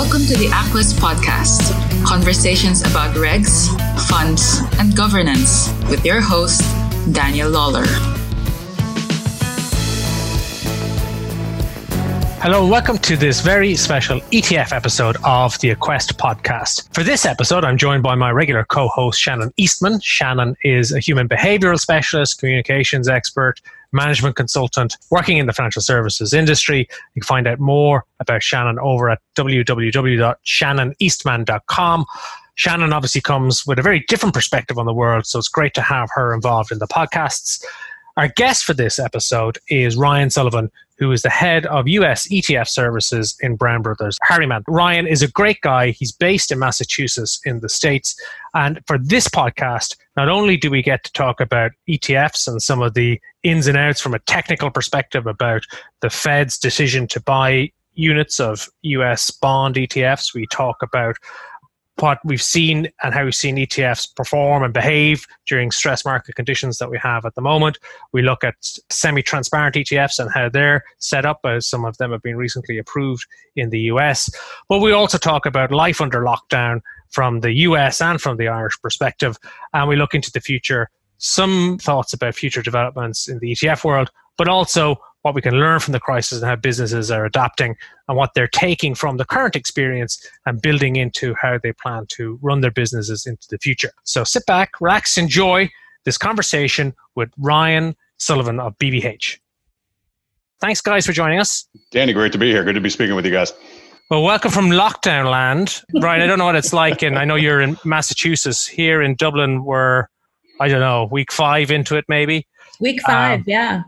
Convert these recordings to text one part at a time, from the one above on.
Welcome to the Aquas Podcast conversations about regs, funds, and governance with your host, Daniel Lawler. Hello, welcome to this very special ETF episode of the Aquest podcast. For this episode, I'm joined by my regular co host, Shannon Eastman. Shannon is a human behavioral specialist, communications expert, management consultant working in the financial services industry. You can find out more about Shannon over at www.shannoneastman.com. Shannon obviously comes with a very different perspective on the world, so it's great to have her involved in the podcasts. Our guest for this episode is Ryan Sullivan, who is the head of US ETF services in Brown Brothers Harriman. Ryan is a great guy. He's based in Massachusetts in the States. And for this podcast, not only do we get to talk about ETFs and some of the ins and outs from a technical perspective about the Fed's decision to buy units of US bond ETFs, we talk about what we've seen and how we've seen ETFs perform and behave during stress market conditions that we have at the moment. We look at semi transparent ETFs and how they're set up, as some of them have been recently approved in the US. But we also talk about life under lockdown from the US and from the Irish perspective. And we look into the future, some thoughts about future developments in the ETF world, but also what we can learn from the crisis and how businesses are adapting and what they're taking from the current experience and building into how they plan to run their businesses into the future. So sit back, relax, enjoy this conversation with Ryan Sullivan of BBH. Thanks, guys, for joining us. Danny, great to be here. Good to be speaking with you guys. Well, welcome from lockdown land. Ryan, I don't know what it's like, and I know you're in Massachusetts. Here in Dublin, we're, I don't know, week five into it, maybe. Week five, um, yeah.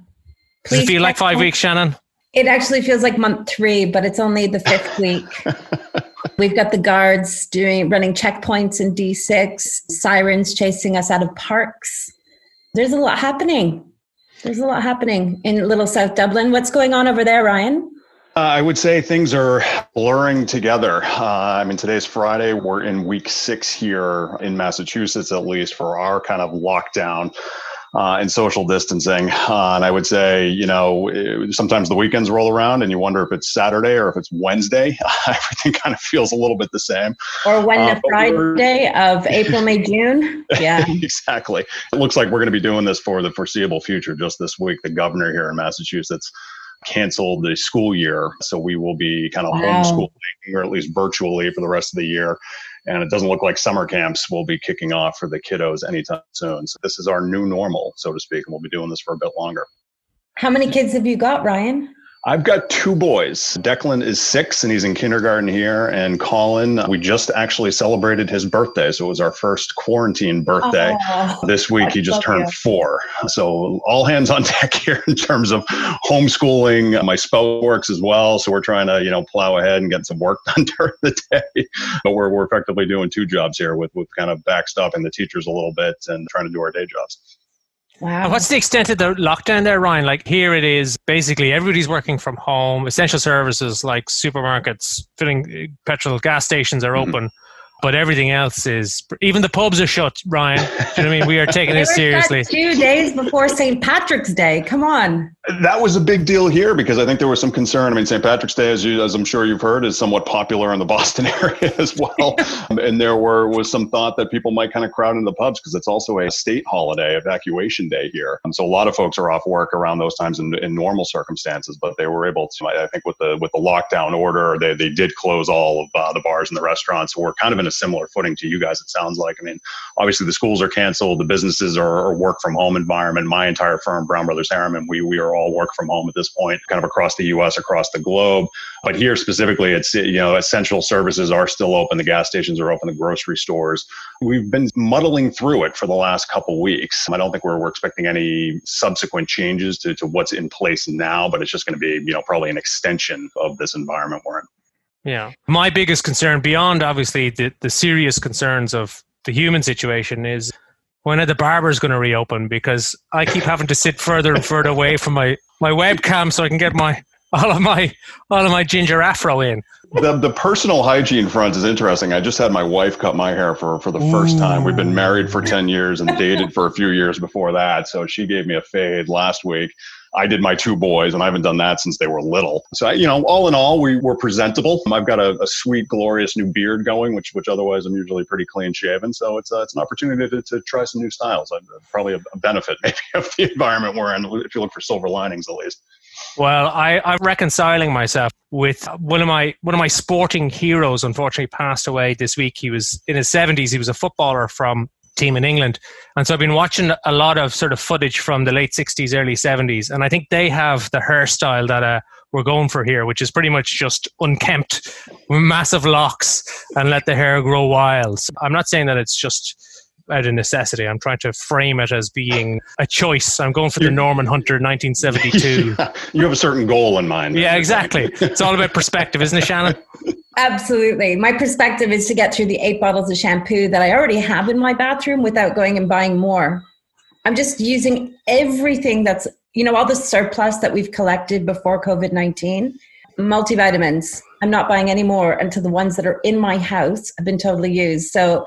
Please Does it feel like five weeks, Shannon? It actually feels like month three, but it's only the fifth week. We've got the guards doing running checkpoints in D6, sirens chasing us out of parks. There's a lot happening. There's a lot happening in Little South Dublin. What's going on over there, Ryan? Uh, I would say things are blurring together. Uh, I mean, today's Friday. We're in week six here in Massachusetts, at least for our kind of lockdown uh, and social distancing. Uh, and I would say, you know, it, sometimes the weekends roll around and you wonder if it's Saturday or if it's Wednesday. Everything kind of feels a little bit the same. Or when uh, the Friday of April, May, June. Yeah. exactly. It looks like we're going to be doing this for the foreseeable future. Just this week, the governor here in Massachusetts canceled the school year. So we will be kind of wow. homeschooling or at least virtually for the rest of the year and it doesn't look like summer camps will be kicking off for the kiddos anytime soon. So this is our new normal, so to speak, and we'll be doing this for a bit longer. How many kids have you got, Ryan? I've got two boys. Declan is six and he's in kindergarten here. And Colin, we just actually celebrated his birthday. So it was our first quarantine birthday. Oh, this week he just turned you. four. So all hands on deck here in terms of homeschooling. My spouse works as well. So we're trying to, you know, plow ahead and get some work done during the day. But we're, we're effectively doing two jobs here with, with kind of backstopping the teachers a little bit and trying to do our day jobs. Wow. And what's the extent of the lockdown there, Ryan? Like here it is basically everybody's working from home. Essential services like supermarkets, filling petrol, gas stations are mm-hmm. Open but everything else is even the pubs are shut. Ryan, you know what I mean? We are taking this seriously. Two days before St. Patrick's Day. Come on. That was a big deal here because I think there was some concern. I mean, St. Patrick's Day, as you, as I'm sure you've heard, is somewhat popular in the Boston area as well. and there were was some thought that people might kind of crowd into the pubs because it's also a state holiday, evacuation day here. And so a lot of folks are off work around those times in, in normal circumstances. But they were able to, I think, with the with the lockdown order, they they did close all of uh, the bars and the restaurants. So we're kind of in a similar footing to you guys. It sounds like. I mean, obviously the schools are canceled, the businesses are, are work from home environment. My entire firm, Brown Brothers Harriman, we we are all work from home at this point, kind of across the U.S., across the globe. But here specifically, it's you know essential services are still open. The gas stations are open. The grocery stores. We've been muddling through it for the last couple weeks. I don't think we're, we're expecting any subsequent changes to, to what's in place now, but it's just going to be you know probably an extension of this environment we're in. Yeah. My biggest concern, beyond obviously the, the serious concerns of the human situation, is when are the barbers going to reopen? Because I keep having to sit further and further away from my, my webcam so I can get my all of my all of my ginger afro in. The the personal hygiene front is interesting. I just had my wife cut my hair for for the first time. We've been married for ten years and dated for a few years before that. So she gave me a fade last week. I did my two boys, and I haven't done that since they were little. So, you know, all in all, we were presentable. I've got a, a sweet, glorious new beard going, which which otherwise I'm usually pretty clean shaven. So it's uh, it's an opportunity to, to try some new styles. Uh, probably a, a benefit maybe of the environment we're in if you look for silver linings at least. Well, I, I'm reconciling myself with one of my one of my sporting heroes. Unfortunately, passed away this week. He was in his seventies. He was a footballer from team in England. And so I've been watching a lot of sort of footage from the late 60s, early 70s. And I think they have the hairstyle that uh, we're going for here, which is pretty much just unkempt, massive locks, and let the hair grow wild. So I'm not saying that it's just out of necessity. I'm trying to frame it as being a choice. I'm going for the Norman Hunter 1972. you have a certain goal in mind. Yeah, exactly. it's all about perspective, isn't it, Shannon? Absolutely. My perspective is to get through the eight bottles of shampoo that I already have in my bathroom without going and buying more. I'm just using everything that's, you know, all the surplus that we've collected before COVID 19. Multivitamins. I'm not buying any more until the ones that are in my house have been totally used. So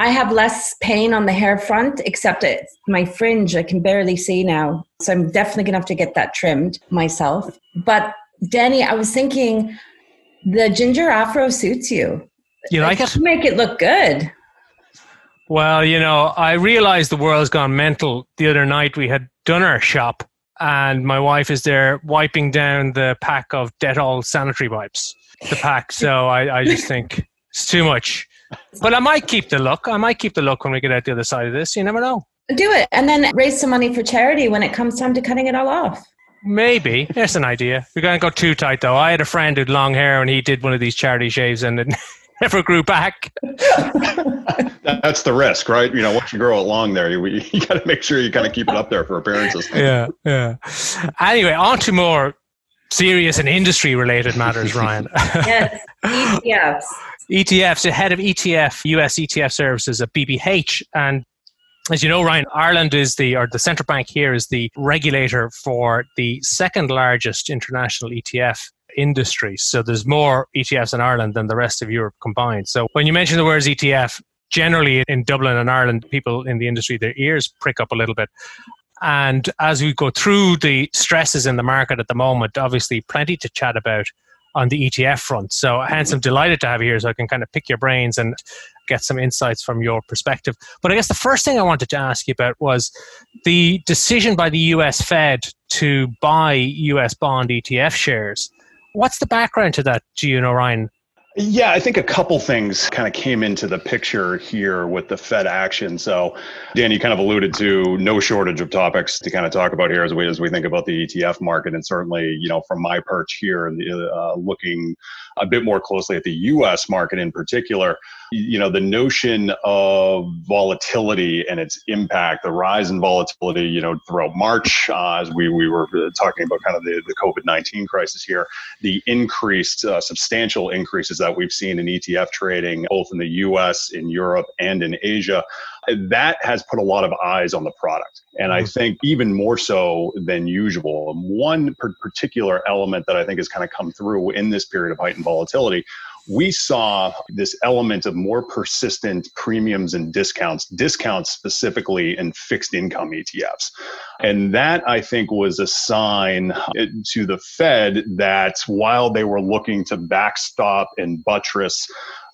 I have less pain on the hair front, except it, my fringe I can barely see now. So I'm definitely going to have to get that trimmed myself. But Danny, I was thinking the ginger afro suits you. You like it? You make it look good. Well, you know, I realized the world's gone mental. The other night we had done our shop and my wife is there wiping down the pack of Dettol sanitary wipes. The pack. So I, I just think it's too much. But I might keep the look. I might keep the look when we get out the other side of this. You never know. Do it and then raise some money for charity when it comes time to cutting it all off. Maybe. That's an idea. We're going to go too tight, though. I had a friend who had long hair and he did one of these charity shaves and it never grew back. That's the risk, right? You know, once you grow it long there, you, you got to make sure you kind of keep it up there for appearances. Yeah, yeah. Anyway, on to more serious and industry related matters, Ryan. yes, ETFs. ETFs, the head of ETF, US ETF services at BBH. And as you know, Ryan, Ireland is the, or the central bank here is the regulator for the second largest international ETF industry. So there's more ETFs in Ireland than the rest of Europe combined. So when you mention the words ETF, generally in Dublin and Ireland, people in the industry, their ears prick up a little bit. And as we go through the stresses in the market at the moment, obviously plenty to chat about on the ETF front. So hence I'm delighted to have you here so I can kind of pick your brains and get some insights from your perspective. But I guess the first thing I wanted to ask you about was the decision by the US Fed to buy US bond ETF shares. What's the background to that, do you know, Ryan? Yeah, I think a couple things kind of came into the picture here with the Fed action. So, Dan, you kind of alluded to no shortage of topics to kind of talk about here as we as we think about the ETF market, and certainly, you know, from my perch here uh, looking a bit more closely at the U.S. market in particular you know the notion of volatility and its impact the rise in volatility you know throughout march uh, as we, we were talking about kind of the, the covid-19 crisis here the increased uh, substantial increases that we've seen in etf trading both in the us in europe and in asia that has put a lot of eyes on the product and i mm-hmm. think even more so than usual one particular element that i think has kind of come through in this period of heightened volatility we saw this element of more persistent premiums and discounts, discounts specifically in fixed income ETFs. And that, I think, was a sign uh, to the Fed that while they were looking to backstop and buttress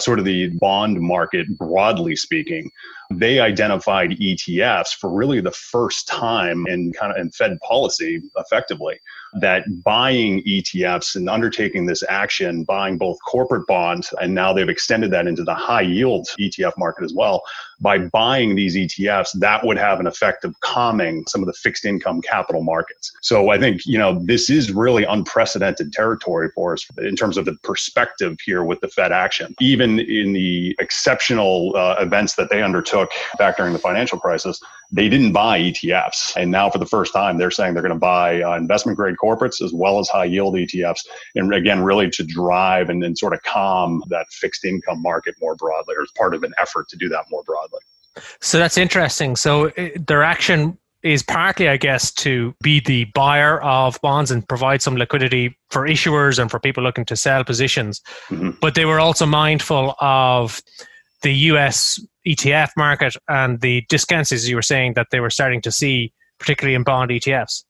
sort of the bond market, broadly speaking, they identified ETFs for really the first time in kind of in Fed policy effectively that buying ETFs and undertaking this action, buying both corporate bonds, and now they've extended that into the high yield ETF market as well. By buying these ETFs, that would have an effect of calming some of the fixed income capital markets. So I think, you know, this is really unprecedented territory for us in terms of the perspective here with the Fed action. Even in the exceptional uh, events that they undertook back during the financial crisis, they didn't buy ETFs. And now for the first time, they're saying they're going to buy uh, investment grade corporates as well as high yield ETFs. And again, really to drive and then sort of calm that fixed income market more broadly, or as part of an effort to do that more broadly. So that's interesting. So uh, their action is partly, I guess, to be the buyer of bonds and provide some liquidity for issuers and for people looking to sell positions. Mm-hmm. But they were also mindful of the US ETF market and the discounts, as you were saying, that they were starting to see, particularly in bond ETFs.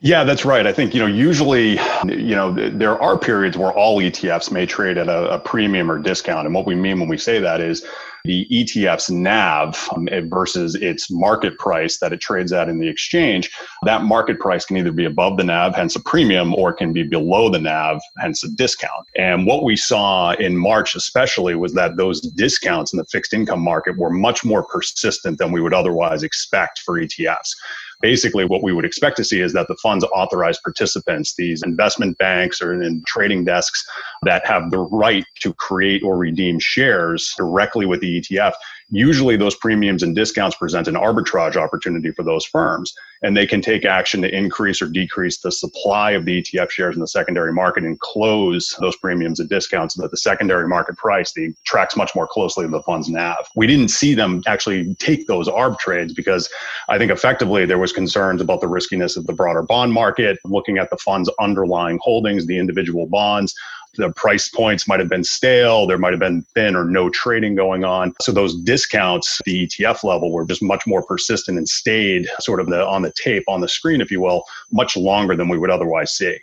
Yeah, that's right. I think, you know, usually, you know, there are periods where all ETFs may trade at a, a premium or discount. And what we mean when we say that is the ETF's NAV um, versus its market price that it trades at in the exchange, that market price can either be above the NAV, hence a premium, or it can be below the NAV, hence a discount. And what we saw in March, especially, was that those discounts in the fixed income market were much more persistent than we would otherwise expect for ETFs basically what we would expect to see is that the fund's authorized participants, these investment banks or in trading desks that have the right to create or redeem shares directly with the ETF, usually those premiums and discounts present an arbitrage opportunity for those firms and they can take action to increase or decrease the supply of the ETF shares in the secondary market and close those premiums and discounts so that the secondary market price the, tracks much more closely to the fund's NAV. We didn't see them actually take those arb trades because I think effectively there was concerns about the riskiness of the broader bond market, looking at the fund's underlying holdings, the individual bonds, the price points might have been stale, there might have been thin or no trading going on. So those discounts, the ETF level, were just much more persistent and stayed sort of the, on the tape, on the screen, if you will, much longer than we would otherwise see.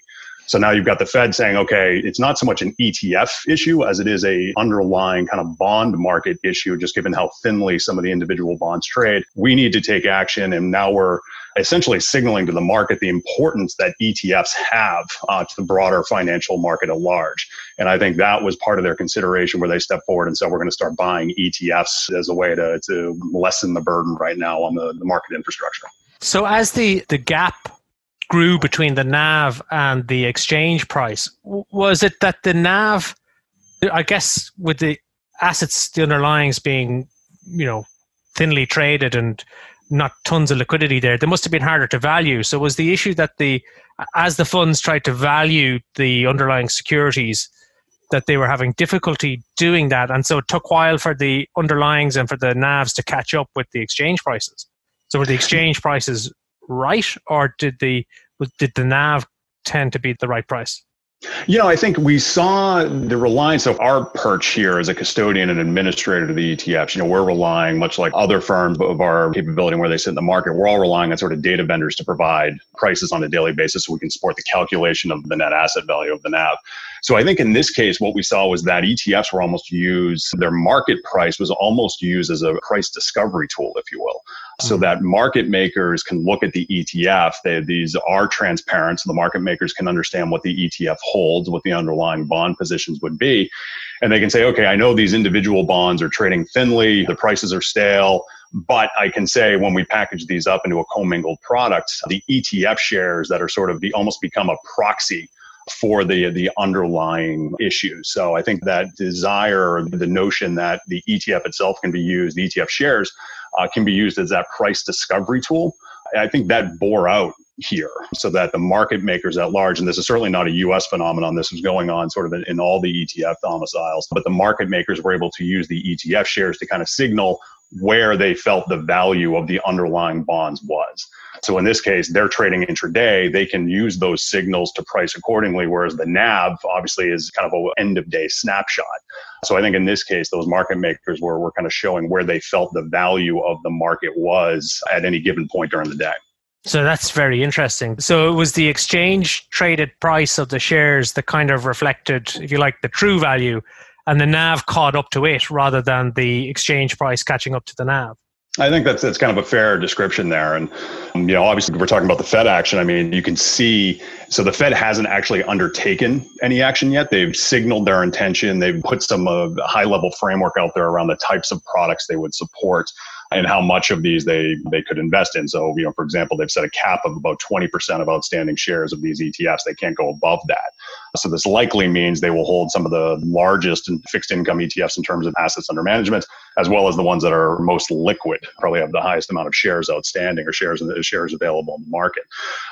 So now you've got the Fed saying, okay, it's not so much an ETF issue as it is a underlying kind of bond market issue, just given how thinly some of the individual bonds trade. We need to take action. And now we're essentially signaling to the market the importance that ETFs have uh, to the broader financial market at large. And I think that was part of their consideration where they stepped forward and said, we're going to start buying ETFs as a way to, to lessen the burden right now on the, the market infrastructure. So as the, the gap grew between the NAV and the exchange price. Was it that the NAV, I guess, with the assets, the underlyings being, you know, thinly traded and not tons of liquidity there, they must have been harder to value. So was the issue that the, as the funds tried to value the underlying securities, that they were having difficulty doing that, and so it took a while for the underlyings and for the NAVs to catch up with the exchange prices. So were the exchange prices right, or did the did the NAV tend to be the right price? You know, I think we saw the reliance of our perch here as a custodian and administrator to the ETFs. You know, we're relying, much like other firms of our capability and where they sit in the market, we're all relying on sort of data vendors to provide prices on a daily basis so we can support the calculation of the net asset value of the NAV. So I think in this case, what we saw was that ETFs were almost used, their market price was almost used as a price discovery tool, if you will so mm-hmm. that market makers can look at the ETF. They, these are transparent, so the market makers can understand what the ETF holds, what the underlying bond positions would be. And they can say, okay, I know these individual bonds are trading thinly, the prices are stale, but I can say when we package these up into a commingled product, the ETF shares that are sort of the almost become a proxy for the the underlying issue. So I think that desire, the notion that the ETF itself can be used, the ETF shares uh, can be used as that price discovery tool. I think that bore out here so that the market makers at large, and this is certainly not a US phenomenon, this is going on sort of in, in all the ETF domiciles, but the market makers were able to use the ETF shares to kind of signal where they felt the value of the underlying bonds was. So in this case, they're trading intraday. They can use those signals to price accordingly, whereas the NAV obviously is kind of an end of day snapshot. So I think in this case, those market makers were, were kind of showing where they felt the value of the market was at any given point during the day. So that's very interesting. So it was the exchange traded price of the shares that kind of reflected, if you like, the true value, and the NAV caught up to it rather than the exchange price catching up to the NAV. I think that's that's kind of a fair description there, and you know, obviously, we're talking about the Fed action. I mean, you can see. So the Fed hasn't actually undertaken any action yet. They've signaled their intention. They've put some uh, high level framework out there around the types of products they would support and how much of these they they could invest in. So, you know, for example, they've set a cap of about 20% of outstanding shares of these ETFs. They can't go above that. So this likely means they will hold some of the largest fixed income ETFs in terms of assets under management, as well as the ones that are most liquid, probably have the highest amount of shares outstanding or shares shares available in the market.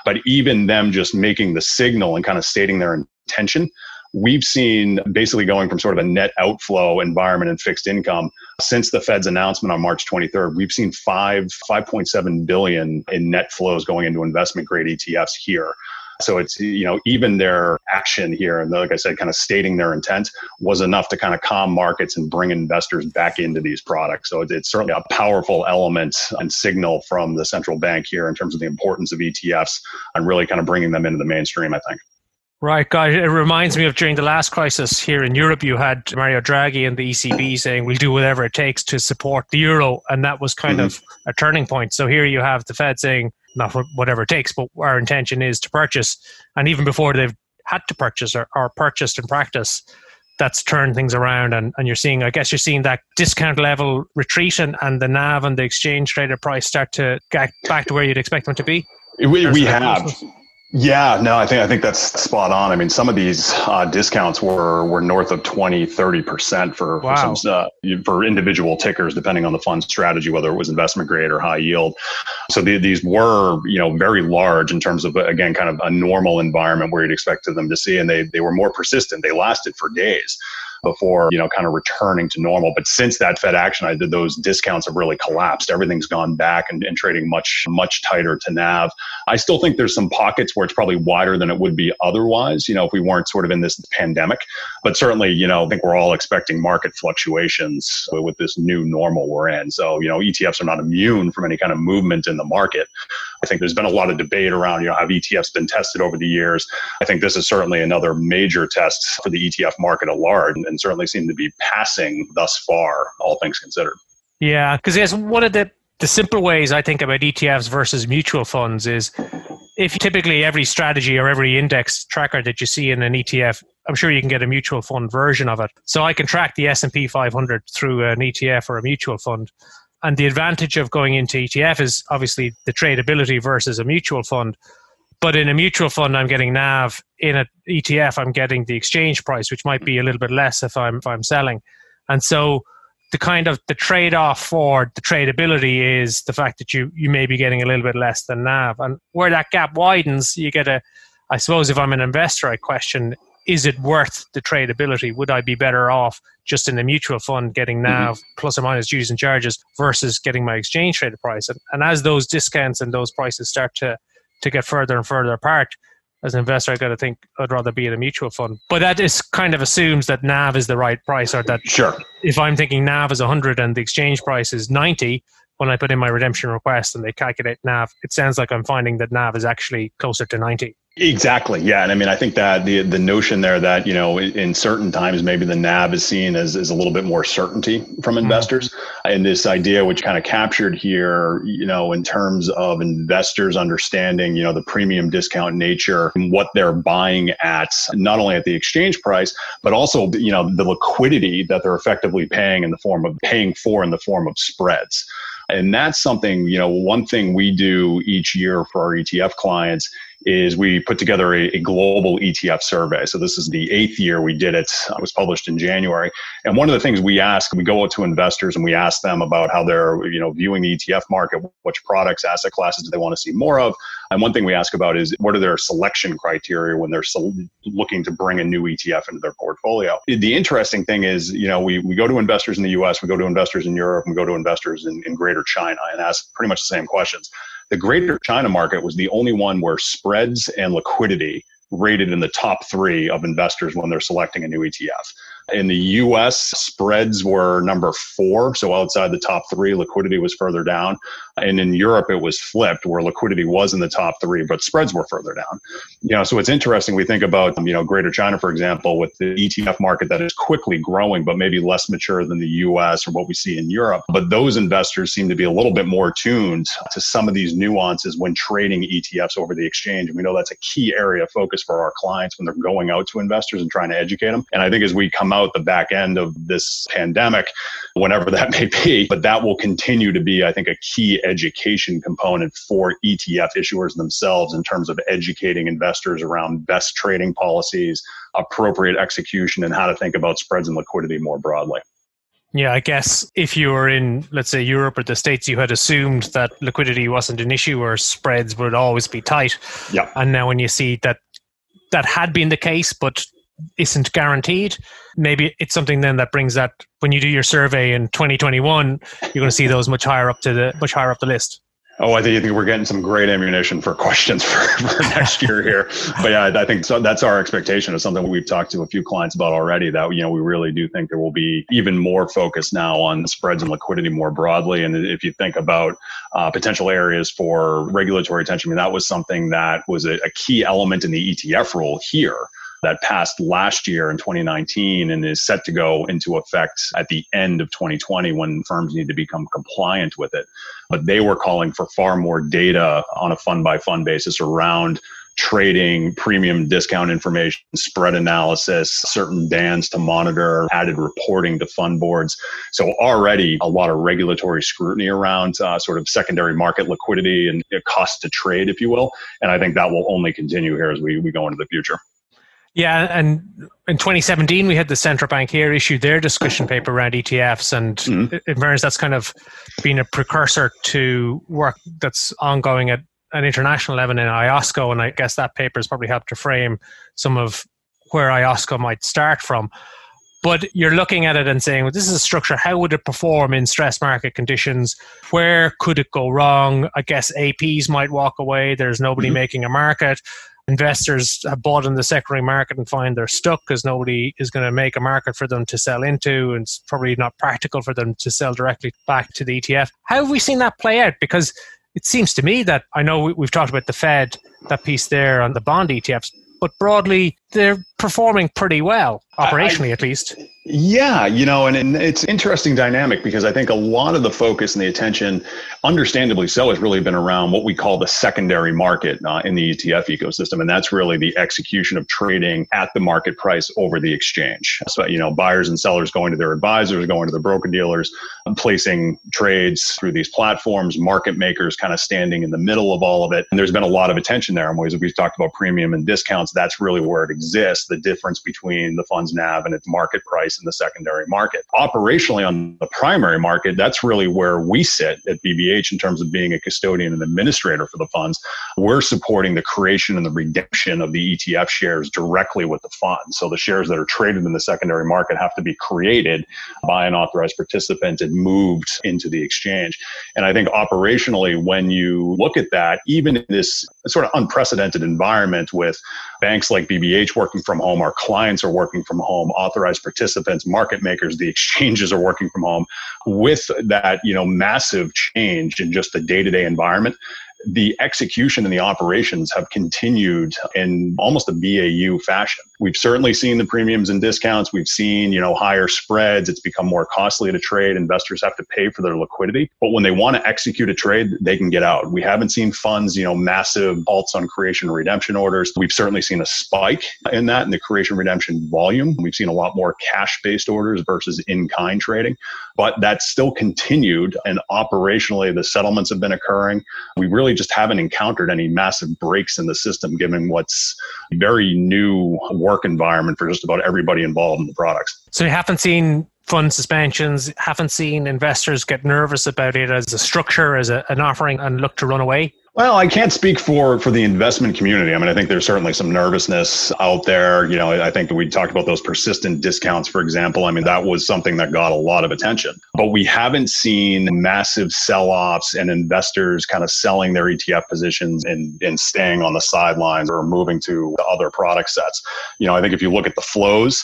But even them just making the signal and kind of stating their intention we've seen basically going from sort of a net outflow environment in fixed income since the Fed's announcement on March 23rd. We've seen five 5.7 billion in net flows going into investment grade ETFs here. So it's you know even their action here, and like I said, kind of stating their intent was enough to kind of calm markets and bring investors back into these products. So it's certainly a powerful element and signal from the central bank here in terms of the importance of ETFs and really kind of bringing them into the mainstream. I think. Right, guys. It reminds me of during the last crisis here in Europe, you had Mario Draghi and the ECB saying, we'll do whatever it takes to support the euro. And that was kind mm-hmm. of a turning point. So here you have the Fed saying, not whatever it takes, but our intention is to purchase. And even before they've had to purchase or, or purchased in practice, that's turned things around. And, and you're seeing, I guess, you're seeing that discount level retreat and, and the NAV and the exchange traded price start to get back to where you'd expect them to be. We, we have. Yeah, no, I think I think that's spot on. I mean, some of these uh, discounts were were north of 20, 30% for, wow. for some uh, for individual tickers, depending on the fund strategy, whether it was investment grade or high yield. So the, these were, you know, very large in terms of again, kind of a normal environment where you'd expect them to see, and they they were more persistent. They lasted for days before, you know, kind of returning to normal. But since that Fed action, I did those discounts have really collapsed. Everything's gone back and, and trading much, much tighter to NAV. I still think there's some pockets where it's probably wider than it would be otherwise, you know, if we weren't sort of in this pandemic. But certainly, you know, I think we're all expecting market fluctuations with this new normal we're in. So, you know, ETFs are not immune from any kind of movement in the market. I think there's been a lot of debate around, you know, have ETFs been tested over the years? I think this is certainly another major test for the ETF market at large and certainly seem to be passing thus far, all things considered. Yeah, because yes, one of the the simple ways I think about ETFs versus mutual funds is if typically every strategy or every index tracker that you see in an ETF, I'm sure you can get a mutual fund version of it. So I can track the S&P 500 through an ETF or a mutual fund. And the advantage of going into ETF is obviously the tradability versus a mutual fund. But in a mutual fund, I'm getting NAV. In an ETF, I'm getting the exchange price, which might be a little bit less if I'm if I'm selling. And so the kind of the trade-off for the tradability is the fact that you you may be getting a little bit less than NAV. And where that gap widens, you get a I suppose if I'm an investor, I question is it worth the tradability? Would I be better off just in the mutual fund getting NAV mm-hmm. plus or minus dues and charges versus getting my exchange traded price? And, and as those discounts and those prices start to to get further and further apart, as an investor, I got to think I'd rather be in a mutual fund. But that is kind of assumes that NAV is the right price, or that sure. If I'm thinking NAV is 100 and the exchange price is 90, when I put in my redemption request and they calculate NAV, it sounds like I'm finding that NAV is actually closer to 90. Exactly. Yeah. And I mean, I think that the the notion there that, you know, in certain times maybe the NAV is seen as, as a little bit more certainty from mm-hmm. investors. Mm-hmm. And this idea which kind of captured here, you know, in terms of investors understanding, you know, the premium discount nature and what they're buying at, not only at the exchange price, but also, you know, the liquidity that they're effectively paying in the form of paying for in the form of spreads. And that's something, you know, one thing we do each year for our ETF clients is we put together a, a, global ETF survey. So this is the eighth year we did it. It was published in January. And one of the things we ask, we go out to investors and we ask them about how they're, you know, viewing the ETF market, which products, asset classes do they want to see more of. And one thing we ask about is what are their selection criteria when they're looking to bring a new ETF into their portfolio. The interesting thing is, you know, we, we go to investors in the US, we go to investors in Europe, we go to investors in, in greater China and ask pretty much the same questions. The greater China market was the only one where spreads and liquidity rated in the top three of investors when they're selecting a new ETF. In the US, spreads were number four. So outside the top three, liquidity was further down. And in Europe, it was flipped where liquidity was in the top three, but spreads were further down. You know, so it's interesting. We think about, you know, Greater China, for example, with the ETF market that is quickly growing, but maybe less mature than the US or what we see in Europe. But those investors seem to be a little bit more tuned to some of these nuances when trading ETFs over the exchange. And we know that's a key area of focus for our clients when they're going out to investors and trying to educate them. And I think as we come out the back end of this pandemic, whenever that may be. But that will continue to be, I think, a key education component for ETF issuers themselves in terms of educating investors around best trading policies, appropriate execution, and how to think about spreads and liquidity more broadly. Yeah, I guess if you were in, let's say, Europe or the States, you had assumed that liquidity wasn't an issue or spreads would always be tight. Yeah. And now when you see that that had been the case, but isn't guaranteed. Maybe it's something then that brings that when you do your survey in 2021, you're going to see those much higher up to the much higher up the list. Oh, I think, I think we're getting some great ammunition for questions for, for next year here. But yeah, I think so that's our expectation of something we've talked to a few clients about already that, you know, we really do think there will be even more focus now on spreads and liquidity more broadly. And if you think about uh, potential areas for regulatory attention, I mean, that was something that was a, a key element in the ETF rule here that passed last year in 2019 and is set to go into effect at the end of 2020 when firms need to become compliant with it. But they were calling for far more data on a fund by fund basis around trading, premium discount information, spread analysis, certain bands to monitor, added reporting to fund boards. So already a lot of regulatory scrutiny around uh, sort of secondary market liquidity and cost to trade, if you will. And I think that will only continue here as we, we go into the future. Yeah, and in 2017 we had the central bank here issue their discussion paper around ETFs, and mm-hmm. in fairness, that's kind of been a precursor to work that's ongoing at an international level in IOSCO, and I guess that paper has probably helped to frame some of where IOSCO might start from. But you're looking at it and saying, well, this is a structure. How would it perform in stress market conditions? Where could it go wrong? I guess APs might walk away. There's nobody mm-hmm. making a market investors have bought in the secondary market and find they're stuck because nobody is going to make a market for them to sell into and it's probably not practical for them to sell directly back to the ETF. How have we seen that play out? Because it seems to me that I know we've talked about the Fed, that piece there on the bond ETFs, but broadly, they're performing pretty well, operationally I, at least. Yeah, you know, and, and it's interesting dynamic because I think a lot of the focus and the attention, understandably so, has really been around what we call the secondary market uh, in the ETF ecosystem, and that's really the execution of trading at the market price over the exchange. So, you know, buyers and sellers going to their advisors, going to the broker dealers, placing trades through these platforms, market makers kind of standing in the middle of all of it. And there's been a lot of attention there. And ways we've talked about premium and discounts, that's really where it exists. The difference between the fund's NAV and its market price price in the secondary market. Operationally, on the primary market, that's really where we sit at BBH in terms of being a custodian and administrator for the funds. We're supporting the creation and the redemption of the ETF shares directly with the fund. So the shares that are traded in the secondary market have to be created by an authorized participant and moved into the exchange. And I think operationally, when you look at that, even in this sort of unprecedented environment with banks like BBH working from home, our clients are working from home, authorized participants market makers, the exchanges are working from home. With that, you know, massive change in just the day-to-day environment the execution and the operations have continued in almost a BAU fashion. We've certainly seen the premiums and discounts. We've seen, you know, higher spreads. It's become more costly to trade. Investors have to pay for their liquidity. But when they want to execute a trade, they can get out. We haven't seen funds, you know, massive halts on creation and redemption orders. We've certainly seen a spike in that in the creation redemption volume. We've seen a lot more cash-based orders versus in-kind trading. But that's still continued and operationally the settlements have been occurring. We really really just haven't encountered any massive breaks in the system, given what's very new work environment for just about everybody involved in the products. So you haven't seen fund suspensions, haven't seen investors get nervous about it as a structure, as a, an offering, and look to run away? Well, I can't speak for for the investment community. I mean, I think there's certainly some nervousness out there. You know, I think we talked about those persistent discounts, for example. I mean, that was something that got a lot of attention. But we haven't seen massive sell-offs and investors kind of selling their ETF positions and, and staying on the sidelines or moving to other product sets. You know, I think if you look at the flows,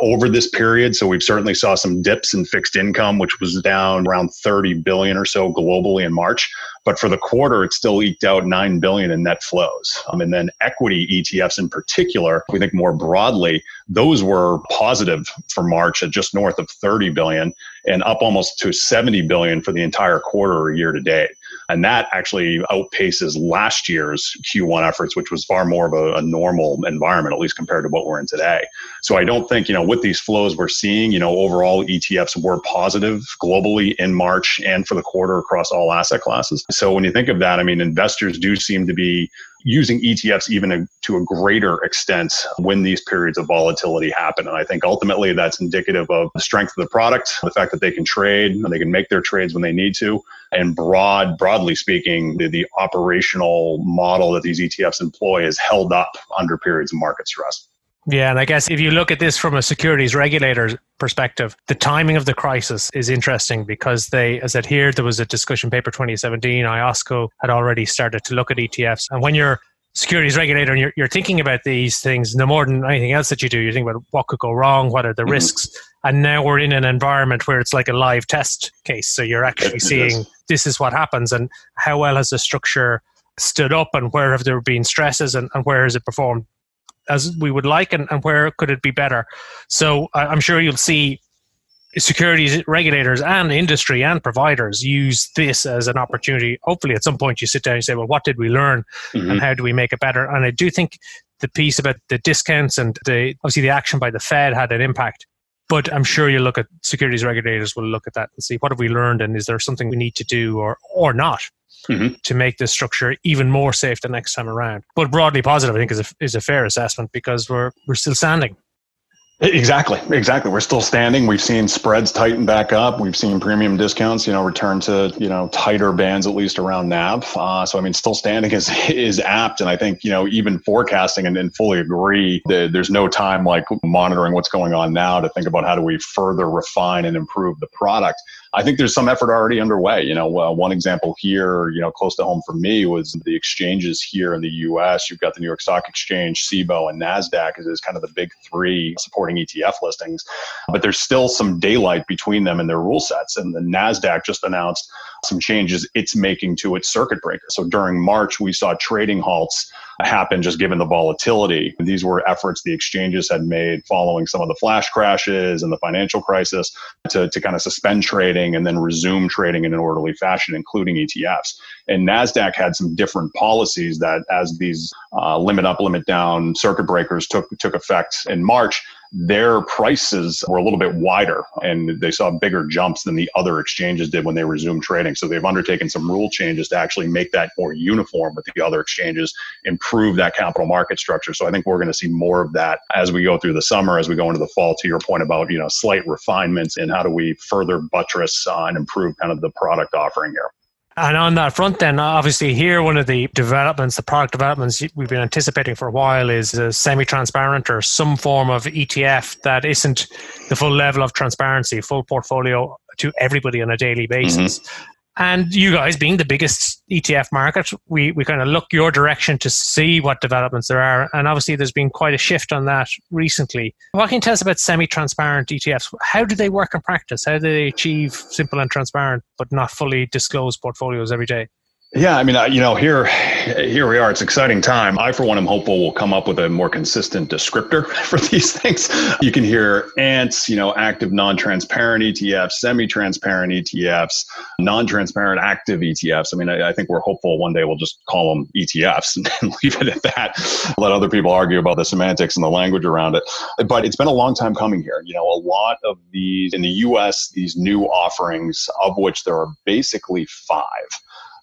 over this period. So we've certainly saw some dips in fixed income, which was down around 30 billion or so globally in March. But for the quarter, it still eked out 9 billion in net flows. Um, and then equity ETFs in particular, we think more broadly, those were positive for March at just north of 30 billion and up almost to 70 billion for the entire quarter or year to date. And that actually outpaces last year's Q1 efforts, which was far more of a, a, normal environment, at least compared to what we're in today. So I don't think, you know, with these flows we're seeing, you know, overall ETFs were positive globally in March and for the quarter across all asset classes. So when you think of that, I mean, investors do seem to be using ETFs even to a greater extent when these periods of volatility happen. And I think ultimately that's indicative of the strength of the product, the fact that they can trade and they can make their trades when they need to. And broad, broadly speaking, the, the operational model that these ETFs employ is held up under periods of market stress. Yeah, and I guess if you look at this from a securities regulator perspective, the timing of the crisis is interesting because they, as I said here, there was a discussion paper 2017. IOSCO had already started to look at ETFs, and when you're securities regulator and you're, you're thinking about these things no more than anything else that you do, you think about what could go wrong, what are the mm-hmm. risks, and now we're in an environment where it's like a live test case. So you're actually seeing this is what happens, and how well has the structure stood up, and where have there been stresses, and, and where has it performed as we would like and, and where could it be better? So i'm sure you'll see securities regulators and industry and providers use this as an opportunity. Hopefully at some point you sit down and say well what did we learn mm-hmm. and how do we make it better? And i do think the piece about the discounts and the obviously the action by the fed had an impact but i'm sure you look at securities regulators will look at that and see what have we learned and is there something we need to do or or not mm-hmm. to make this structure even more safe the next time around. But broadly positive, I think, is a, is a fair assessment because we're we're still standing. Exactly, exactly. We're still standing. We've seen spreads tighten back up. We've seen premium discounts, you know, return to you know tighter bands at least around NAV. Uh, so I mean, still standing is is apt, and I think you know even forecasting and, and fully agree that there's no time like monitoring what's going on now to think about how do we further refine and improve the product. I think there's some effort already underway. You know, uh, one example here, you know, close to home for me was the exchanges here in the U.S. You've got the New York Stock Exchange, Cboe, and Nasdaq is kind of the big three supporting ETF listings. But there's still some daylight between them and their rule sets. And the Nasdaq just announced some changes it's making to its circuit breaker. So during March, we saw trading halts happen just given the volatility. These were efforts the exchanges had made following some of the flash crashes and the financial crisis to, to kind of suspend trading and then resume trading in an orderly fashion, including ETFs. And NASDAQ had some different policies that, as these uh, limit up, limit down circuit breakers took, took effect in March, their prices were a little bit wider and they saw bigger jumps than the other exchanges did when they resumed trading. So they've undertaken some rule changes to actually make that more uniform with the other exchanges, improve that capital market structure. So I think we're going to see more of that as we go through the summer, as we go into the fall, to your point about, you know, slight refinements and how do we further buttress uh, and improve kind of the product offering here. And on that front, then, obviously, here, one of the developments, the product developments we've been anticipating for a while is a semi transparent or some form of ETF that isn't the full level of transparency, full portfolio to everybody on a daily basis. Mm-hmm. And you guys, being the biggest ETF market, we, we kind of look your direction to see what developments there are. And obviously, there's been quite a shift on that recently. What can you tell us about semi transparent ETFs? How do they work in practice? How do they achieve simple and transparent, but not fully disclosed portfolios every day? Yeah, I mean, you know, here, here we are. It's exciting time. I, for one, am hopeful we'll come up with a more consistent descriptor for these things. You can hear ANTs, you know, active non-transparent ETFs, semi-transparent ETFs, non-transparent active ETFs. I mean, I, I think we're hopeful one day we'll just call them ETFs and leave it at that. Let other people argue about the semantics and the language around it. But it's been a long time coming here. You know, a lot of these in the U.S. These new offerings, of which there are basically five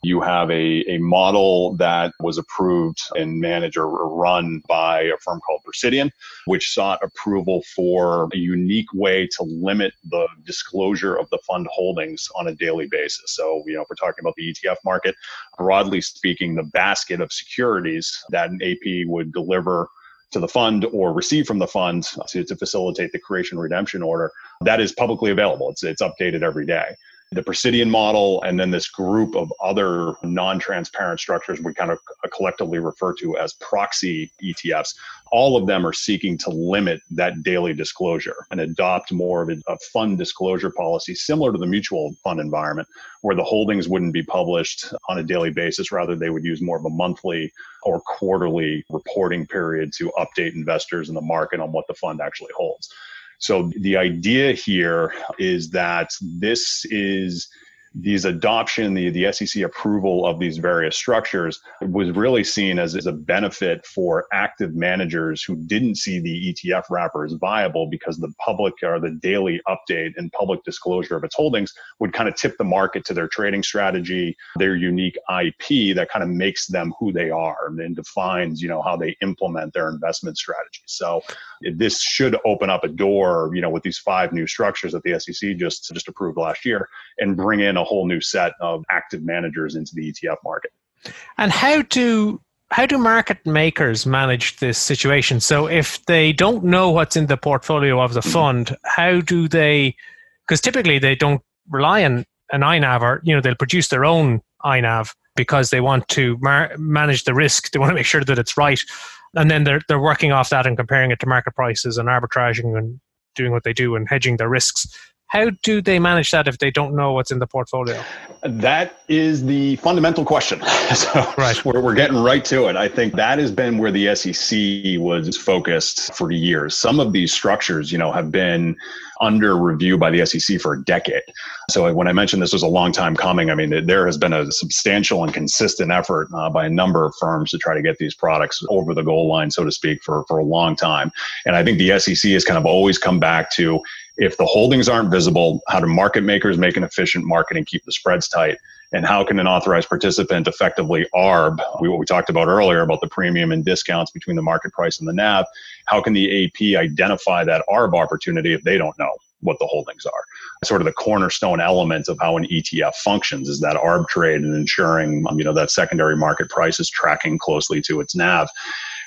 you have a, a model that was approved and managed or run by a firm called Precidian, which sought approval for a unique way to limit the disclosure of the fund holdings on a daily basis. So, you know, if we're talking about the ETF market, broadly speaking, the basket of securities that an AP would deliver to the fund or receive from the fund to, to facilitate the creation redemption order that is publicly available it's, it's updated every day the Precidian model, and then this group of other non transparent structures we kind of collectively refer to as proxy ETFs. All of them are seeking to limit that daily disclosure and adopt more of a, a fund disclosure policy similar to the mutual fund environment, where the holdings wouldn't be published on a daily basis. Rather, they would use more of a monthly or quarterly reporting period to update investors in the market on what the fund actually holds. So the idea here is that this is these adoption, the, the SEC approval of these various structures was really seen as, as a benefit for active managers who didn't see the ETF wrapper as viable because the public or the daily update and public disclosure of its holdings would kind of tip the market to their trading strategy, their unique IP that kind of makes them who they are and defines, you know, how they implement their investment strategy. So this should open up a door, you know, with these five new structures that the SEC just just approved last year and bring in a whole new set of active managers into the ETF market. And how do how do market makers manage this situation? So if they don't know what's in the portfolio of the fund, how do they? Because typically they don't rely on an INAV, or you know they'll produce their own INAV because they want to mar- manage the risk. They want to make sure that it's right, and then they're they're working off that and comparing it to market prices and arbitraging and doing what they do and hedging their risks. How do they manage that if they don't know what's in the portfolio? That is the fundamental question. so right. we're, we're getting right to it. I think that has been where the SEC was focused for years. Some of these structures, you know, have been under review by the SEC for a decade. So when I mentioned this was a long time coming, I mean, there has been a substantial and consistent effort uh, by a number of firms to try to get these products over the goal line, so to speak, for, for a long time. And I think the SEC has kind of always come back to if the holdings aren't visible, how do market makers make an efficient market and keep the spreads tight? And how can an authorized participant effectively ARB, what we talked about earlier about the premium and discounts between the market price and the NAV, how can the AP identify that ARB opportunity if they don't know what the holdings are? Sort of the cornerstone element of how an ETF functions is that ARB trade and ensuring um, you know that secondary market price is tracking closely to its NAV.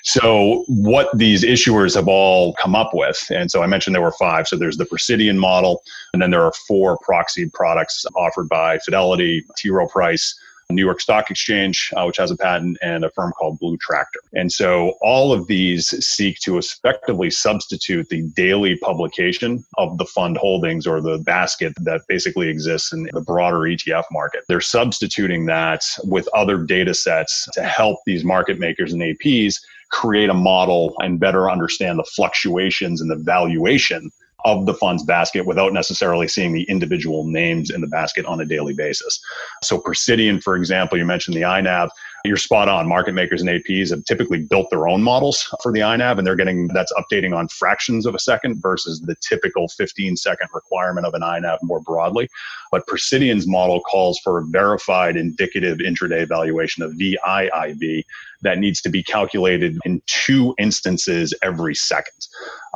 So, what these issuers have all come up with, and so I mentioned there were five. So, there's the Precidian model, and then there are four proxy products offered by Fidelity, T. Rowe Price, New York Stock Exchange, uh, which has a patent, and a firm called Blue Tractor. And so all of these seek to effectively substitute the daily publication of the fund holdings or the basket that basically exists in the broader ETF market. They're substituting that with other data sets to help these market makers and APs create a model and better understand the fluctuations and the valuation of the fund's basket without necessarily seeing the individual names in the basket on a daily basis. So Precidian, for example, you mentioned the INAV. You're spot on. Market makers and APs have typically built their own models for the INAV, and they're getting that's updating on fractions of a second versus the typical 15 second requirement of an INAV more broadly. But Precidian's model calls for a verified indicative intraday valuation of VIIV that needs to be calculated in two instances every second.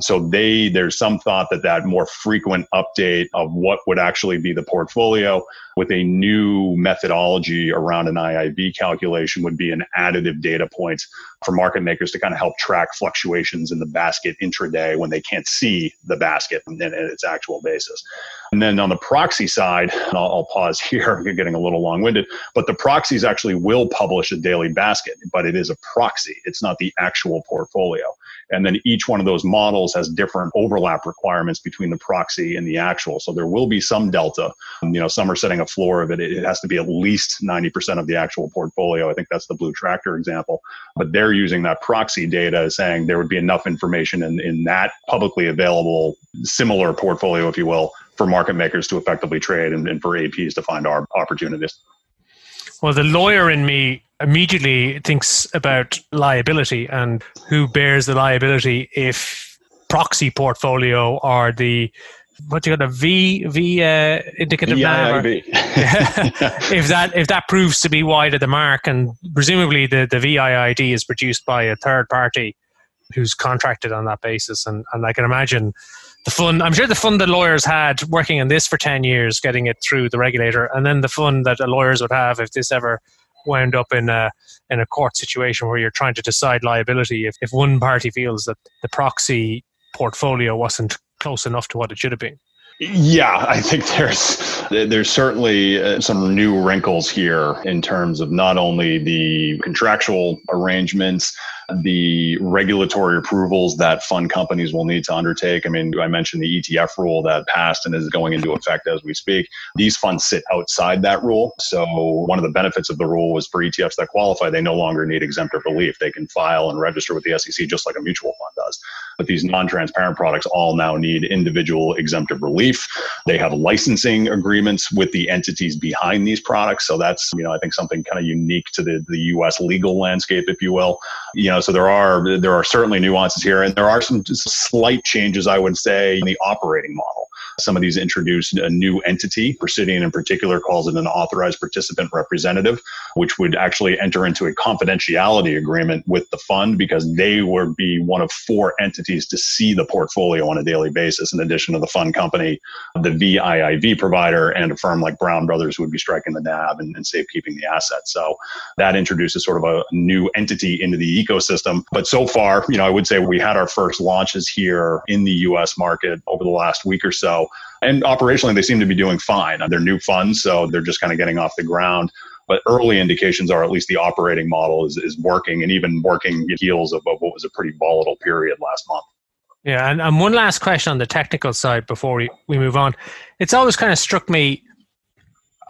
So they there's some thought that that more frequent update of what would actually be the portfolio with a new methodology around an IIV calculation would be an additive data point for market makers to kind of help track fluctuations in the basket intraday when they can't see the basket in, its actual basis. And then on the proxy side, I'll, I'll pause here, I'm getting a little long winded, but the proxies actually will publish a daily basket, but it is a proxy. It's not the actual portfolio. And then each one of those models has different overlap requirements between the proxy and the actual. So there will be some delta. Um, you know, some are setting a floor of it. It has to be at least 90% of the actual portfolio. I think that's the Blue Tractor example. But they're using that proxy data saying there would be enough information in, in that publicly available similar portfolio, if you will, for market makers to effectively trade and, and for APs to find ARB opportunities. Well, the lawyer in me immediately thinks about liability and who bears the liability if proxy portfolio or the what do you got a V V uh, indicative NAV? if that if that proves to be wide of the mark, and presumably the the VIIV is produced by a third party who's contracted on that basis, and and I can imagine the fun. I'm sure the fun that lawyers had working on this for ten years, getting it through the regulator, and then the fun that the lawyers would have if this ever wound up in a in a court situation where you're trying to decide liability if, if one party feels that the proxy portfolio wasn't close enough to what it should have been. Yeah, I think there's there's certainly uh, some new wrinkles here in terms of not only the contractual arrangements, the regulatory approvals that fund companies will need to undertake. I mean, I mentioned the ETF rule that passed and is going into effect as we speak. These funds sit outside that rule. So, one of the benefits of the rule was for ETFs that qualify, they no longer need exemptive relief. They can file and register with the SEC just like a mutual fund does. But these non transparent products all now need individual exemptive relief. They have licensing agreements with the entities behind these products. So, that's, you know, I think something kind of unique to the, the US legal landscape, if you will. You know, know, so there are there are certainly nuances here, and there are some slight changes, I would say, in the operating model. Some of these introduced a new entity. Precidian in particular calls it an authorized participant representative, which would actually enter into a confidentiality agreement with the fund because they would be one of four entities to see the portfolio on a daily basis, in addition to the fund company, the VIIV provider, and a firm like Brown Brothers who would be striking the NAV and, and safekeeping the assets. So that introduces sort of a new entity into the ecosystem. But so far, you know, I would say we had our first launches here in the US market over the last week or so. And operationally, they seem to be doing fine. They're new funds, so they're just kind of getting off the ground. But early indications are at least the operating model is, is working and even working heels of, what was a pretty volatile period last month. Yeah, and, and one last question on the technical side before we, we move on. It's always kind of struck me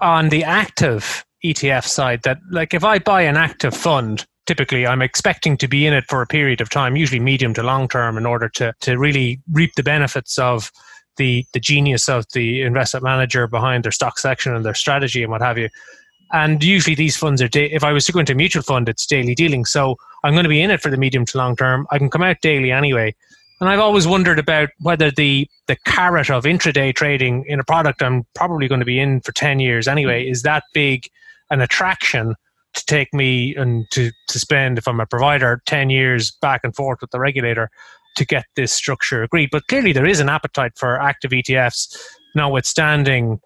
on the active ETF side that, like, if I buy an active fund, typically I'm expecting to be in it for a period of time, usually medium to long term, in order to, to really reap the benefits of the, the genius of the investment manager behind their stock selection and their strategy and what have you. And usually these funds are, da- if I was to go into a mutual fund, it's daily dealing. So I'm going to be in it for the medium to long term. I can come out daily anyway. And I've always wondered about whether the, the carrot of intraday trading in a product I'm probably going to be in for 10 years anyway is that big an attraction to take me and to, to spend, if I'm a provider, 10 years back and forth with the regulator to get this structure agreed. But clearly, there is an appetite for active ETFs, notwithstanding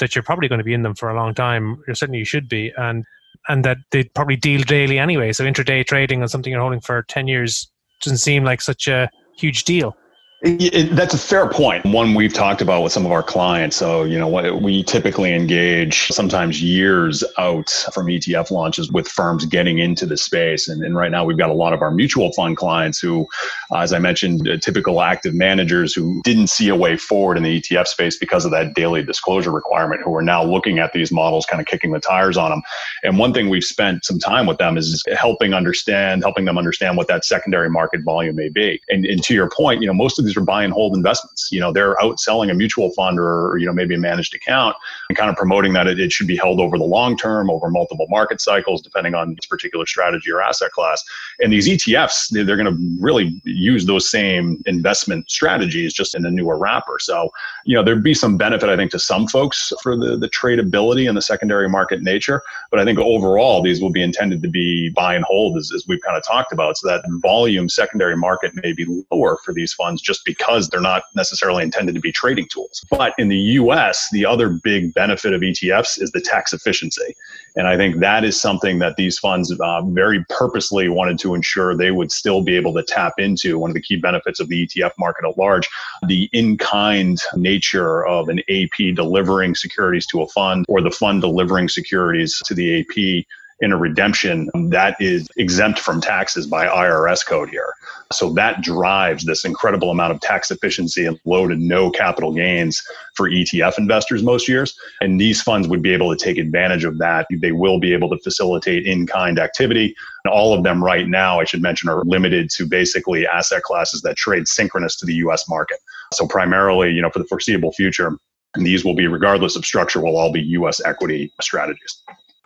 that you're probably going to be in them for a long time. Or certainly, you should be. And and that they probably deal daily anyway. So intraday trading on something you're holding for 10 years doesn't seem like such a huge deal. It, that's a fair point. One we've talked about with some of our clients. So, you know, we typically engage sometimes years out from ETF launches with firms getting into the space. And, and right now, we've got a lot of our mutual fund clients who, as I mentioned, uh, typical active managers who didn't see a way forward in the ETF space because of that daily disclosure requirement, who are now looking at these models, kind of kicking the tires on them. And one thing we've spent some time with them is helping understand, helping them understand what that secondary market volume may be. And, and to your point, you know, most of these are buy and hold investments. You know, they're out selling a mutual fund or, you know, maybe a managed account and kind of promoting that it, it should be held over the long term, over multiple market cycles, depending on its particular strategy or asset class. And these ETFs, they're, they're going to really use those same investment strategies just in a newer wrapper. So, you know, there'd be some benefit, I think, to some folks for the, the tradability and the secondary market nature. But I think overall, these will be intended to be buy and hold, as, as we've kind of talked about. So that volume secondary market may be lower for these funds just because they're not necessarily intended to be trading tools. But in the US, the other big benefit of ETFs is the tax efficiency. And I think that is something that these funds uh, very purposely wanted to ensure they would still be able to tap into. One of the key benefits of the ETF market at large, the in kind nature of an AP delivering securities to a fund or the fund delivering securities to the AP in a redemption that is exempt from taxes by IRS code here. So that drives this incredible amount of tax efficiency and low to no capital gains for ETF investors most years. And these funds would be able to take advantage of that. They will be able to facilitate in kind activity. And all of them right now, I should mention, are limited to basically asset classes that trade synchronous to the US market. So primarily, you know, for the foreseeable future, and these will be, regardless of structure, will all be US equity strategies.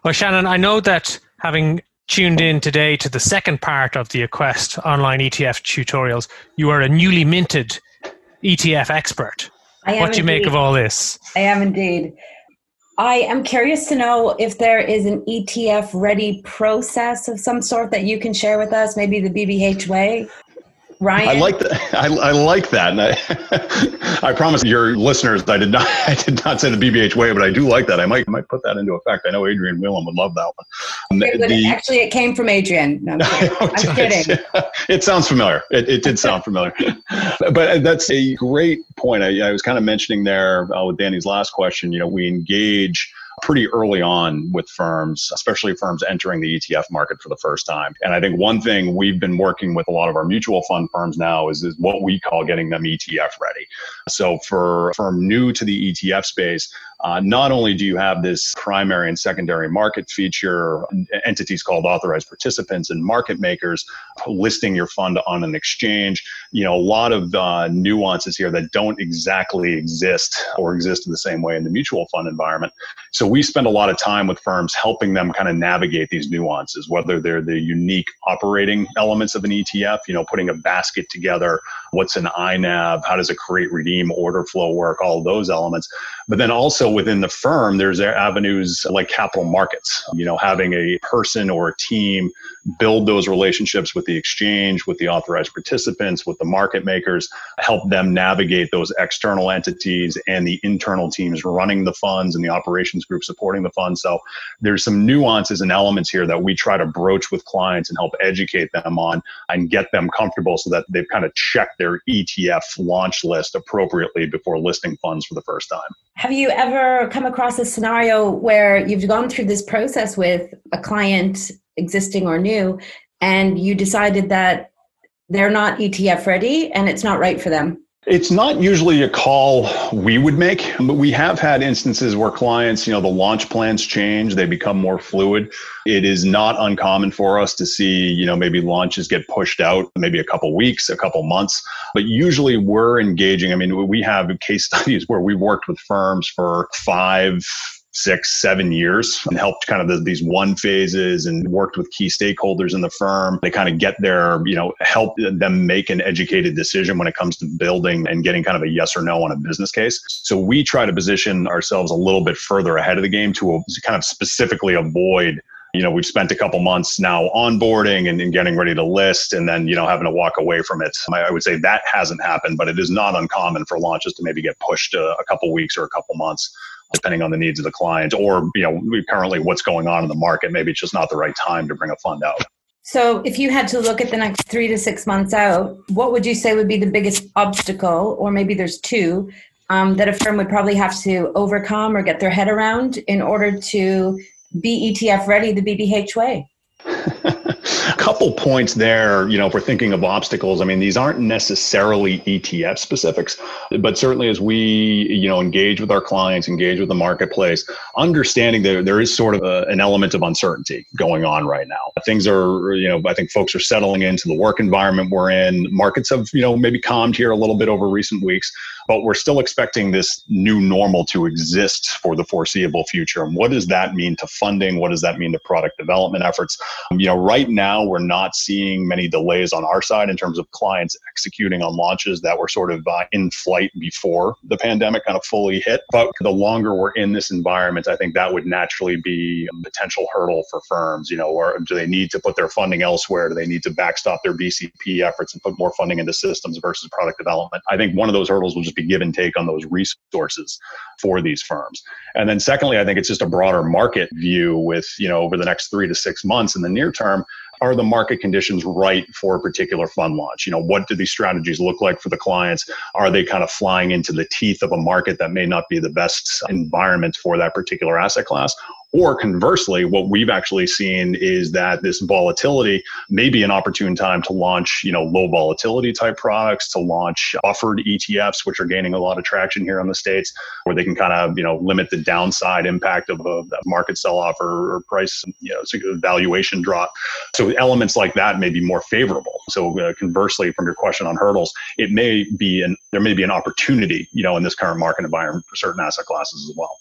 Well, Shannon, I know that having tuned in today to the second part of the Aquest online ETF tutorials, you are a newly minted ETF expert. what do you make of all this? I am indeed. I am curious to know if there is an ETF ready process of some sort that you can share with us, maybe the BBH way. Ryan, I like that. I, I like that, and I, I promise your listeners I did not I did not say the BBH way, but I do like that. I might might put that into effect. I know Adrian Whelan would love that one. It the, actually, it came from Adrian. No, I'm kidding. I'm kidding. it sounds familiar. It, it did sound familiar, but that's a great point. I, I was kind of mentioning there uh, with Danny's last question. You know, we engage pretty early on with firms, especially firms entering the ETF market for the first time. And I think one thing we've been working with a lot of our mutual fund firms now is, is what we call getting them ETF ready. So for a firm new to the ETF space, uh, not only do you have this primary and secondary market feature, entities called authorized participants and market makers listing your fund on an exchange, you know, a lot of uh, nuances here that don't exactly exist or exist in the same way in the mutual fund environment. So we spend a lot of time with firms helping them kind of navigate these nuances, whether they're the unique operating elements of an ETF, you know, putting a basket together what's an INAV, how does a create redeem order flow work, all those elements. But then also within the firm, there's avenues like capital markets, you know, having a person or a team build those relationships with the exchange, with the authorized participants, with the market makers, help them navigate those external entities and the internal teams running the funds and the operations group supporting the funds. So there's some nuances and elements here that we try to broach with clients and help educate them on and get them comfortable so that they've kind of checked their ETF launch list appropriately before listing funds for the first time. Have you ever come across a scenario where you've gone through this process with a client existing or new, and you decided that they're not ETF ready and it's not right for them? It's not usually a call we would make, but we have had instances where clients, you know, the launch plans change, they become more fluid. It is not uncommon for us to see, you know, maybe launches get pushed out maybe a couple weeks, a couple months, but usually we're engaging. I mean, we have case studies where we've worked with firms for five, six, seven years and helped kind of the, these one phases and worked with key stakeholders in the firm. They kind of get their, you know, help them make an educated decision when it comes to building and getting kind of a yes or no on a business case. So we try to position ourselves a little bit further ahead of the game to uh, kind of specifically avoid you know we've spent a couple months now onboarding and, and, getting ready to list and then you know having to walk away from it I, would say that hasn't happened but it is not uncommon for launches to maybe get pushed a, a couple weeks or a couple months depending on the needs of the client or you know currently what's going on in the market. Maybe it's just not the right time to bring a fund out. So if you had to look at the next three to six months out what would you say would be the biggest obstacle or maybe there's two um, that a firm would probably have to overcome or get their head around in order to be etf ready the bbh way couple points there. You know, if we're thinking of obstacles, I mean, these aren't necessarily ETF specifics, but certainly as we, you know, engage with our clients, engage with the marketplace, understanding that there is sort of a, an element of uncertainty going on right now. Things are, you know, I think folks are settling into the work environment we're in. Markets have, you know, maybe calmed here a little bit over recent weeks but we're still expecting this new normal to exist for the foreseeable future. And what does that mean to funding? What does that mean to product development efforts? Um, you know, right now we're not seeing many delays on our side in terms of clients executing on launches that were sort of uh, in flight before the pandemic kind of fully hit. But the longer we're in this environment, I think that would naturally be a potential hurdle for firms. You know, or do they need to put their funding elsewhere? Do they need to backstop their BCP efforts and put more funding into systems versus product development? I think one of those hurdles will just be give and take on those resources for these firms. And then secondly, I think it's just a broader market view with, you know, over the next three to six months in the near term, are the market conditions right for a particular fund launch? You know, what do these strategies look like for the clients? Are they kind of flying into the teeth of a market that may not be the best environment for that particular asset class? Or conversely, what we've actually seen is that this volatility may be an opportune time to launch, you know, low volatility type products, to launch buffered ETFs, which are gaining a lot of traction here in the States, where they can kind of, you know, limit the downside impact of a market sell off or, or, price, you know, valuation drop. So elements like that may be more favorable. So uh, conversely, from your question on hurdles, it may be an, there may be an opportunity, you know, in this current market environment for certain asset classes as well.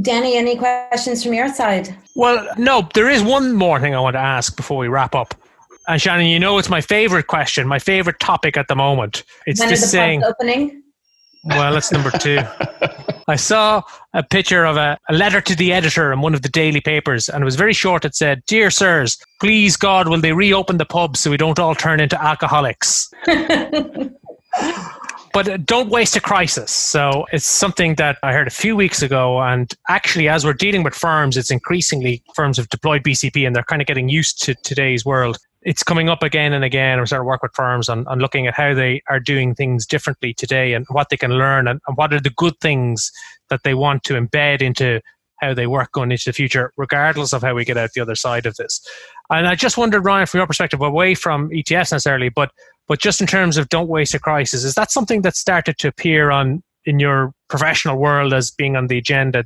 Danny, any questions from your side? Well, no, there is one more thing I want to ask before we wrap up. And Shannon, you know it's my favorite question, my favorite topic at the moment. It's when just saying opening. Well, that's number two. I saw a picture of a, a, letter to the editor in one of the daily papers, and it was very short. It said, Dear sirs, please God, will they reopen the pub so we don't all turn into alcoholics? but uh, don't waste a crisis. So it's something that I heard a few weeks ago. And actually, as we're dealing with firms, it's increasingly firms have deployed BCP and they're kind of getting used to today's world. It's coming up again and again. We're starting to work with firms on, on looking at how they are doing things differently today and what they can learn and, and what are the good things that they want to embed into how they work going into the future, regardless of how we get out the other side of this. And I just wondered, Ryan, from your perspective, away from ETFs necessarily, but but just in terms of don't waste a crisis, is that something that started to appear on in your professional world as being on the agenda?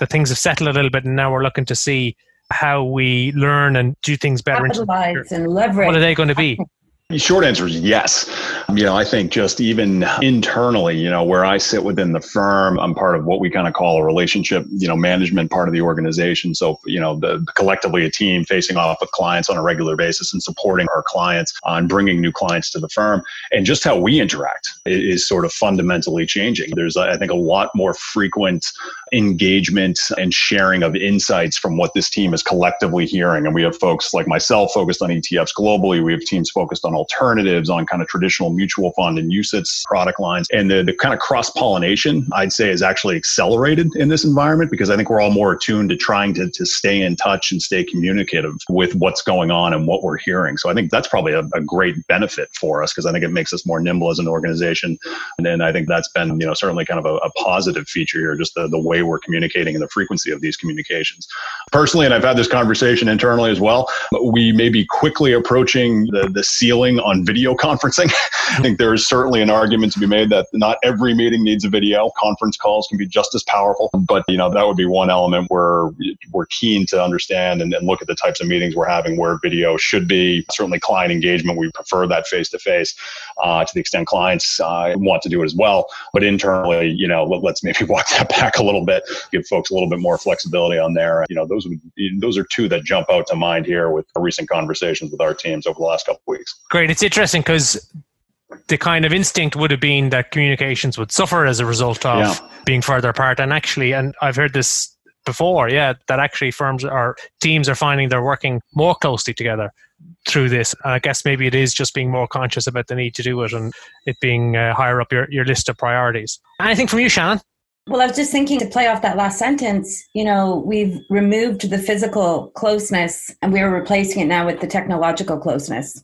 That things have settled a little bit, and now we're looking to see how we learn and do things better. Capitalize and leverage. What are they going to be? Short answer is yes. Um, you know, I think just even internally, you know, where I sit within the firm, I'm part of what we kind of call a relationship, you know, management part of the organization. So, you know, the collectively a team facing off with clients on a regular basis and supporting our clients on bringing new clients to the firm and just how we interact is sort of fundamentally changing. There's, I think, a lot more frequent engagement and sharing of insights from what this team is collectively hearing. And we have folks like myself focused on ETFs globally. We have teams focused on alternatives, on kind of traditional mutual fund and UCITS product lines. And the, the kind of cross pollination, I'd say, is actually accelerated in this environment because I think we're all more attuned to trying to, to stay in touch and stay communicative with what's going on and what we're hearing. So I think that's probably a, a great benefit for us because I think it makes us more nimble as an organization. And then I think that's been, you know, certainly kind of a, a positive feature here, just the, the way we're communicating and the frequency of these communications. Personally, and I've had this conversation internally as well, we may be quickly approaching the, the ceiling on video conferencing. I think there is certainly an argument to be made that not every meeting needs a video. Conference calls can be just as powerful, but you know that would be one element where we're keen to understand and, and look at the types of meetings we're having where video should be. Certainly, client engagement we prefer that face to face to the extent clients uh, want to do it as well. But internally, you know, let, us maybe walk that back a little bit, give folks a little bit more flexibility on there. You know, those would, those are two that jump out to mind here with recent conversations with our teams over the last couple weeks. Great. It's interesting because the kind of instinct would have been that communications would suffer as a result of yeah. being further apart. And actually, and I've heard this before, yeah, that actually firms or teams are finding they're working more closely together through this. And I guess maybe it is just being more conscious about the need to do it and it being uh, higher up your, your list of priorities. Anything from you, Shannon? Well, I was just thinking to play off that last sentence, you know, we've removed the physical closeness and we're replacing it now with the technological closeness.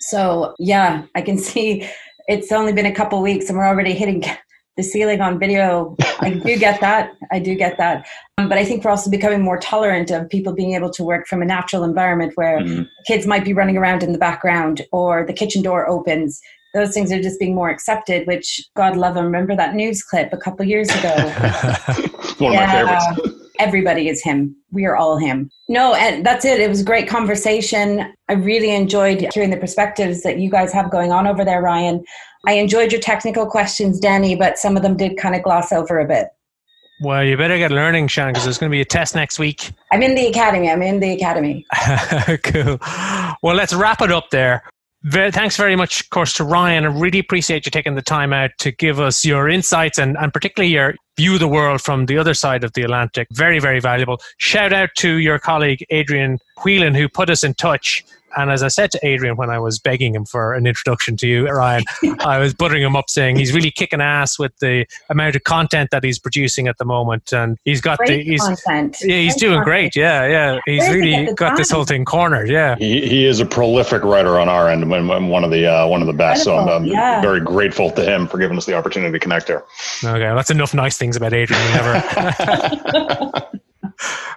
So, yeah, I can see it's only been a couple weeks and we're already hitting the ceiling on video. I do get that. I do get that. Um, but I think we're also becoming more tolerant of people being able to work from a natural environment where mm-hmm. kids might be running around in the background or the kitchen door opens. Those things are just being more accepted, which God love them. Remember that news clip a couple years ago? One yeah. of my favorites everybody is him. We are all him. No, and that's it. It was a great conversation. I really enjoyed hearing the perspectives that you guys have going on over there, Ryan. I enjoyed your technical questions, Danny, but some of them did kind of gloss over a bit. Well, you better get learning, Sean, because there's going to be a test next week. I'm in the academy. I'm in the academy. cool. Well, let's wrap it up there. Thanks very much, of course, to Ryan. I really appreciate you taking the time out to give us your insights and, and particularly your view of the world from the other side of the Atlantic. Very, very valuable. Shout out to your colleague, Adrian Whelan, who put us in touch and as I said to Adrian when I was begging him for an introduction to you, Ryan, I was buttering him up saying he's really kicking ass with the amount of content that he's producing at the moment, and he's got great the he's content. yeah he's great doing content. great. Yeah, yeah, he's really got this whole thing cornered. Yeah, he, he is a prolific writer on our end, and one of the uh, one of the best. Incredible. So I'm, I'm yeah. very grateful to him for giving us the opportunity to connect here. Okay, well, that's enough nice things about Adrian. never.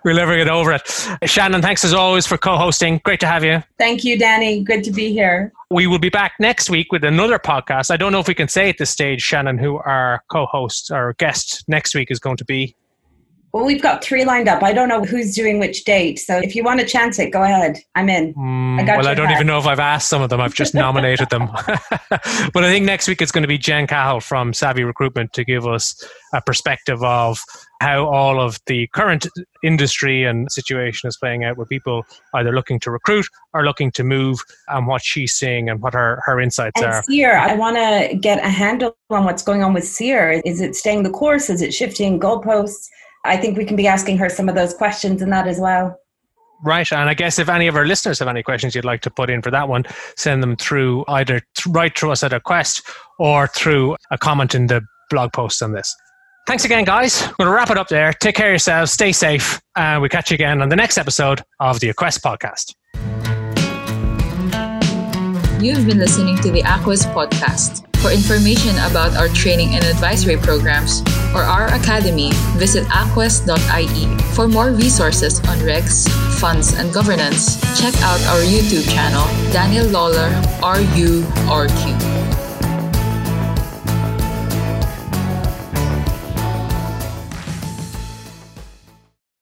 we'll never get over it. Shannon, thanks as always for co hosting. Great to have you. Thank you, Danny. Good to be here. We will be back next week with another podcast. I don't know if we can say at this stage, Shannon, who our co host our guest next week is going to be. Well, we've got three lined up. I don't know who's doing which date. So if you want to chance it, go ahead. I'm in. Mm, I well, I don't even know if I've asked some of them. I've just nominated them. but I think next week it's going to be Jen Cahill from Savvy Recruitment to give us a perspective of how all of the current industry and situation is playing out where people either looking to recruit or looking to move and what she's seeing and what her, her insights and are. SEAR, I want to get a handle on what's going on with SEAR. Is it staying the course? Is it shifting goalposts? I think we can be asking her some of those questions in that as well. Right. And I guess if any of our listeners have any questions you'd like to put in for that one, send them through either th- right through us at a quest or through a comment in the blog post on this. Thanks again, guys. We're going to wrap it up there. Take care of yourselves. Stay safe. And we'll catch you again on the next episode of the Quest podcast. You've been listening to the Aquest podcast. For information about our training and advisory programs or our academy, visit aquest.ie. For more resources on regs, funds, and governance, check out our YouTube channel, Daniel Lawler, RU, RQ.